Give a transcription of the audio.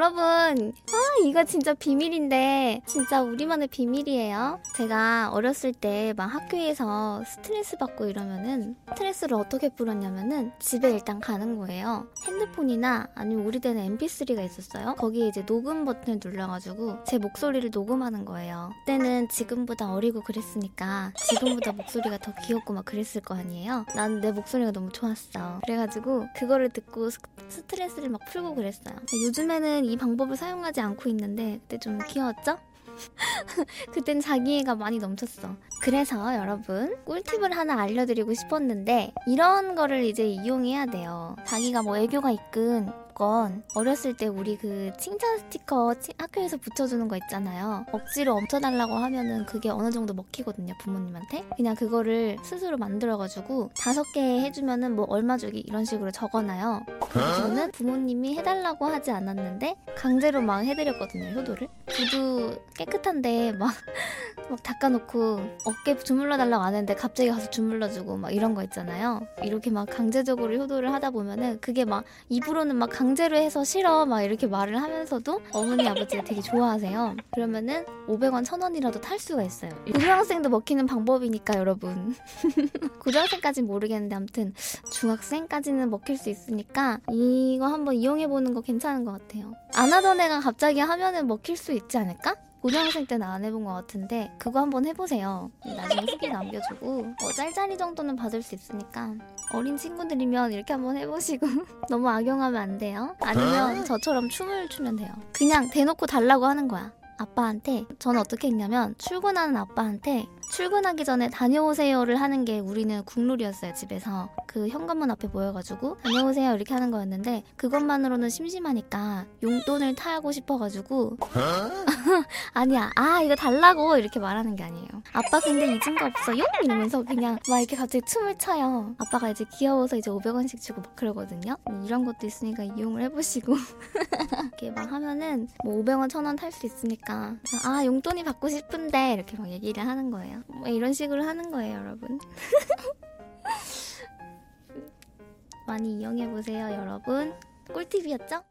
여러분 아 이거 진짜 비밀인데 진짜 우리만의 비밀이에요. 제가 어렸을 때 막 학교에서 스트레스 받고 이러면은 스트레스를 어떻게 풀었냐면은 집에 일단 가는 거예요. 핸드폰이나 아니면 우리 때는 mp3가 있었어요. 거기에 이제 녹음 버튼을 눌러가지고 제 목소리를 녹음하는 거예요. 그때는 지금보다 어리고 그랬으니까 지금보다 목소리가 더 귀엽고 막 그랬을 거 아니에요. 난 내 목소리가 너무 좋았어. 그래가지고 그거를 듣고 스- 스트레스를 막 풀고 그랬어요. 요즘에는 이 방법을 사용하지 않고 있는데 그때 좀 귀여웠죠? 그땐 자기애가 많이 넘쳤어. 그래서 여러분 꿀팁을 하나 알려드리고 싶었는데 이런 거를 이제 이용해야 돼요. 자기가 뭐 애교가 있건 건 어렸을 때 우리 그 칭찬 스티커 치- 학교에서 붙여주는 거 있잖아요. 억지로 엄쳐달라고 하면은 그게 어느 정도 먹히거든요 부모님한테. 그냥 그거를 스스로 만들어가지고 다섯 개 해주면은 뭐 얼마 주기 이런 식으로 적어놔요. 그래서 저는 부모님이 해달라고 하지 않았는데 강제로 막 해드렸거든요 효도를. 구두 깨끗한데 막, 막 닦아놓고 어깨 주물러 달라고 안 했는데 갑자기 가서 주물러주고 막 이런 거 있잖아요. 이렇게 막 강제적으로 효도를 하다 보면은 그게 막 입으로는 막 강제로 해서 싫어 막 이렇게 말을 하면서도 어머니 아버지가 되게 좋아하세요. 그러면은 500원 1000원이라도 탈 수가 있어요. 고등학생도 먹히는 방법이니까 여러분. 고등학생까지는 모르겠는데 아무튼 중학생까지는 먹힐 수 있으니까 이거 한번 이용해보는 거 괜찮은 것 같아요. 안 하던 애가 갑자기 하면은 먹힐 수 있지 않을까? 고등학생 때는 안 해본 것 같은데 그거 한번 해보세요. 나중에 후기 남겨주고 뭐 짤짤이 정도는 받을 수 있으니까 어린 친구들이면 이렇게 한번 해보시고 너무 악용하면 안 돼요. 아니면 저처럼 춤을 추면 돼요. 그냥 대놓고 달라고 하는 거야. 아빠한테 저는 어떻게 했냐면 출근하는 아빠한테 출근하기 전에 다녀오세요를 하는 게 우리는 국룰이었어요 집에서. 그 현관문 앞에 모여가지고 다녀오세요 이렇게 하는 거였는데 그것만으로는 심심하니까 용돈을 타고 싶어가지고 아니야 아 이거 달라고 이렇게 말하는 게 아니에요. 아빠 근데 잊은 거 없어요? 이러면서 그냥 막 이렇게 갑자기 춤을 춰요. 아빠가 이제 귀여워서 이제 500원씩 주고 막 그러거든요. 이런 것도 있으니까 이용을 해보시고. 이렇게 막 하면은 뭐 500원 1000원 탈 수 있으니까 아 용돈이 받고 싶은데 이렇게 막 얘기를 하는 거예 요 뭐 이런 식으로 하는 거예요 여러분 많이 이용해보세요 여러분 꿀팁이었죠?